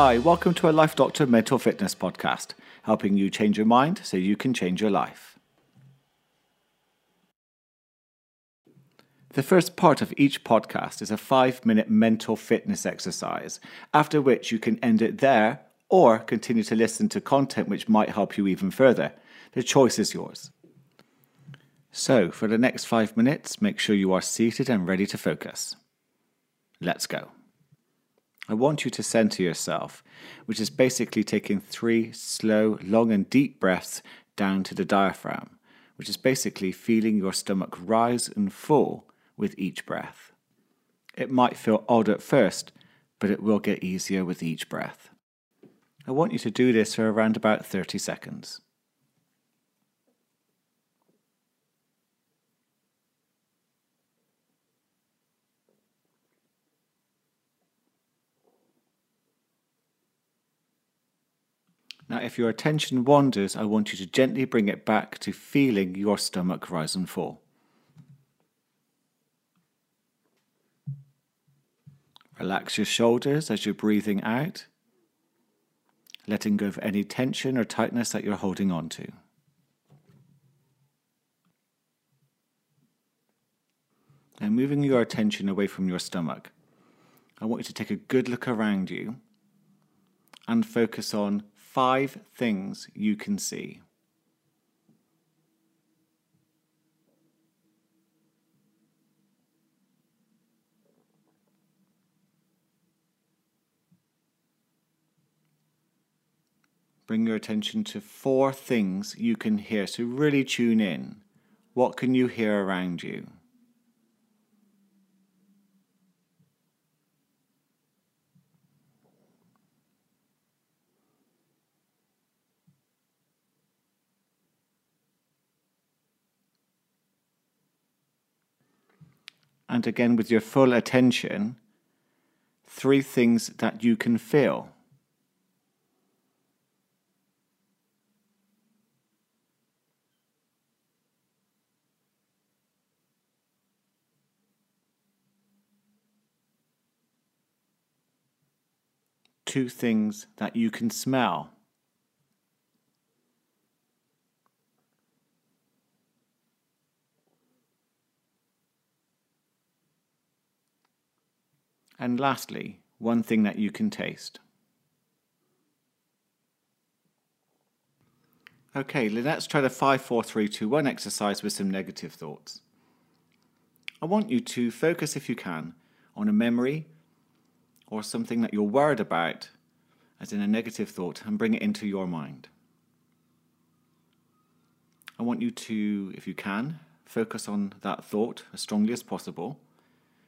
Hi, welcome to a Life Doctor Mental Fitness podcast, helping you change your mind so you can change your life. The first part of each podcast is a five minute mental fitness exercise, after which you can end it there or continue to listen to content which might help you even further. The choice is yours. So, for the next five minutes, make sure you are seated and ready to focus. Let's go. I want you to center yourself, which is basically taking three slow, long, and deep breaths down to the diaphragm, which is basically feeling your stomach rise and fall with each breath. It might feel odd at first, but it will get easier with each breath. I want you to do this for around about 30 seconds. Now, if your attention wanders, I want you to gently bring it back to feeling your stomach rise and fall. Relax your shoulders as you're breathing out, letting go of any tension or tightness that you're holding on to. And moving your attention away from your stomach, I want you to take a good look around you and focus on five things you can see. Bring your attention to four things you can hear. So, really tune in. What can you hear around you? And again with your full attention, three things that you can feel. Two things that you can smell. And lastly, one thing that you can taste. Okay, let's try the 5 4 3 2 1 exercise with some negative thoughts. I want you to focus, if you can, on a memory or something that you're worried about, as in a negative thought, and bring it into your mind. I want you to, if you can, focus on that thought as strongly as possible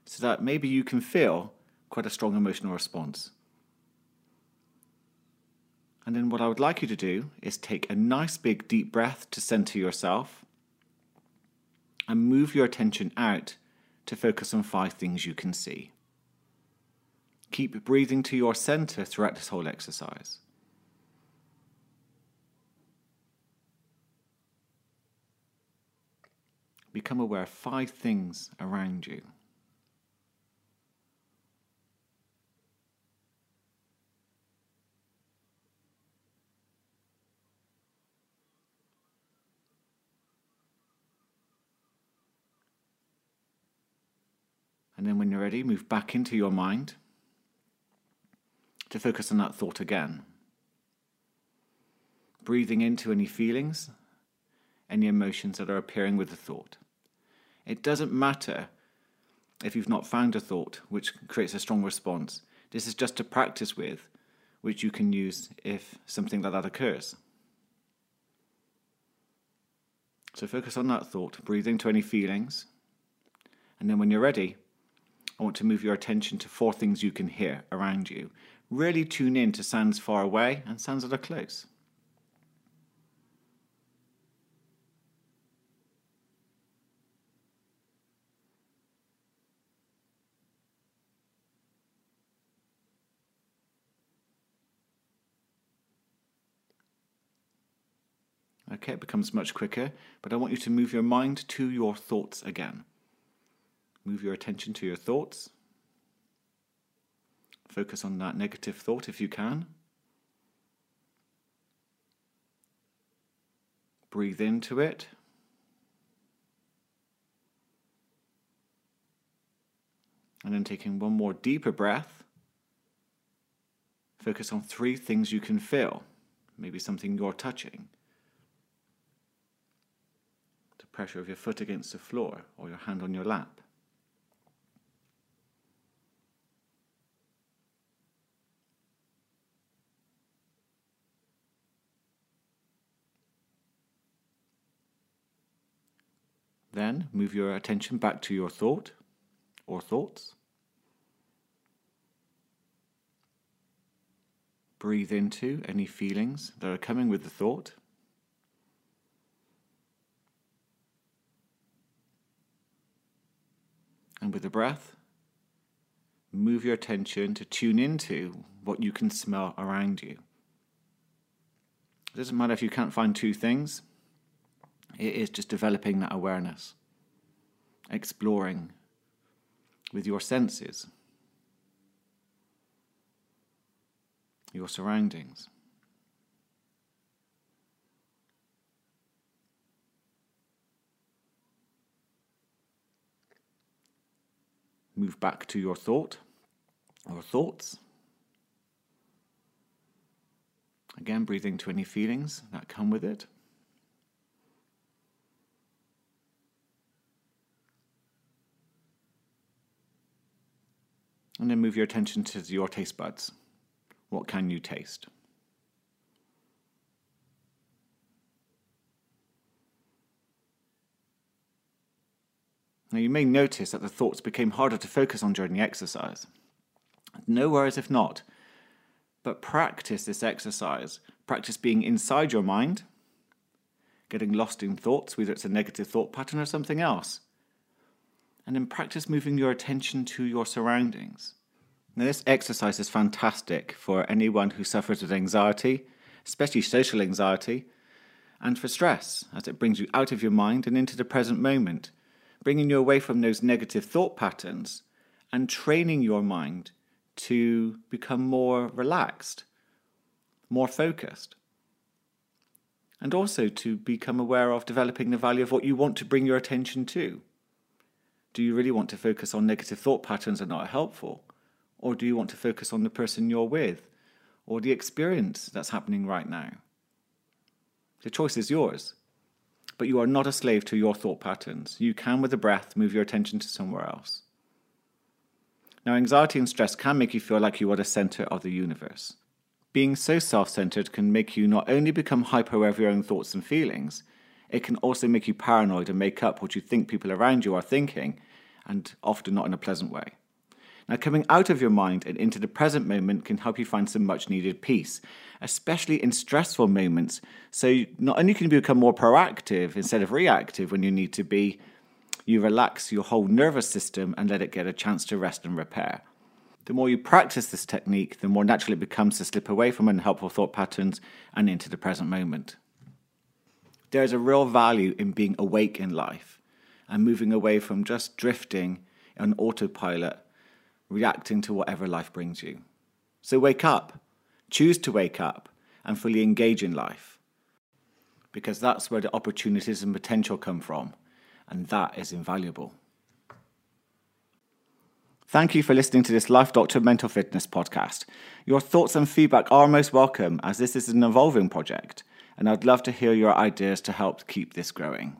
so that maybe you can feel quite a strong emotional response. And then what I would like you to do is take a nice big deep breath to center yourself and move your attention out to focus on five things you can see. Keep breathing to your center throughout this whole exercise. Become aware of five things around you. And then when you're ready, move back into your mind to focus on that thought again. Breathing into any feelings, any emotions that are appearing with the thought. It doesn't matter if you've not found a thought which creates a strong response. This is just to practice with, which you can use if something like that occurs. So focus on that thought, breathe into any feelings, and then when you're ready, I want to move your attention to four things you can hear around you. Really tune in to sounds far away and sounds that are close. Okay, it becomes much quicker, but I want you to move your mind to your thoughts again. Move your attention to your thoughts. Focus on that negative thought if you can. Breathe into it. And then taking one more deeper breath, focus on three things you can feel. Maybe something you're touching. The pressure of your foot against the floor or your hand on your lap. Then move your attention back to your thought or thoughts. Breathe into any feelings that are coming with the thought. And with the breath, move your attention to tune into what you can smell around you. It doesn't matter if you can't find two things, it is just developing that awareness, exploring with your senses, your surroundings. Move back to your thought or thoughts. Again, breathing to any feelings that come with it. And then move your attention to your taste buds. What can you taste? Now, you may notice that the thoughts became harder to focus on during the exercise. No worries if not, but practice this exercise. Practice being inside your mind, getting lost in thoughts, whether it's a negative thought pattern or something else and then practice moving your attention to your surroundings. Now, this exercise is fantastic for anyone who suffers with anxiety, especially social anxiety, and for stress, as it brings you out of your mind and into the present moment, bringing you away from those negative thought patterns and training your mind to become more relaxed, more focused, and also to become aware of developing the value of what you want to bring your attention to. Do you really want to focus on negative thought patterns that are not helpful? Or do you want to focus on the person you're with or the experience that's happening right now? The choice is yours. But you are not a slave to your thought patterns. You can, with a breath, move your attention to somewhere else. Now, anxiety and stress can make you feel like you are the center of the universe. Being so self centered can make you not only become hyper of your own thoughts and feelings, it can also make you paranoid and make up what you think people around you are thinking, and often not in a pleasant way. Now, coming out of your mind and into the present moment can help you find some much needed peace, especially in stressful moments. So, not only can you become more proactive instead of reactive when you need to be, you relax your whole nervous system and let it get a chance to rest and repair. The more you practice this technique, the more natural it becomes to slip away from unhelpful thought patterns and into the present moment. There is a real value in being awake in life and moving away from just drifting on autopilot, reacting to whatever life brings you. So wake up, choose to wake up, and fully engage in life. Because that's where the opportunities and potential come from, and that is invaluable. Thank you for listening to this Life Doctor Mental Fitness podcast. Your thoughts and feedback are most welcome as this is an evolving project and I'd love to hear your ideas to help keep this growing.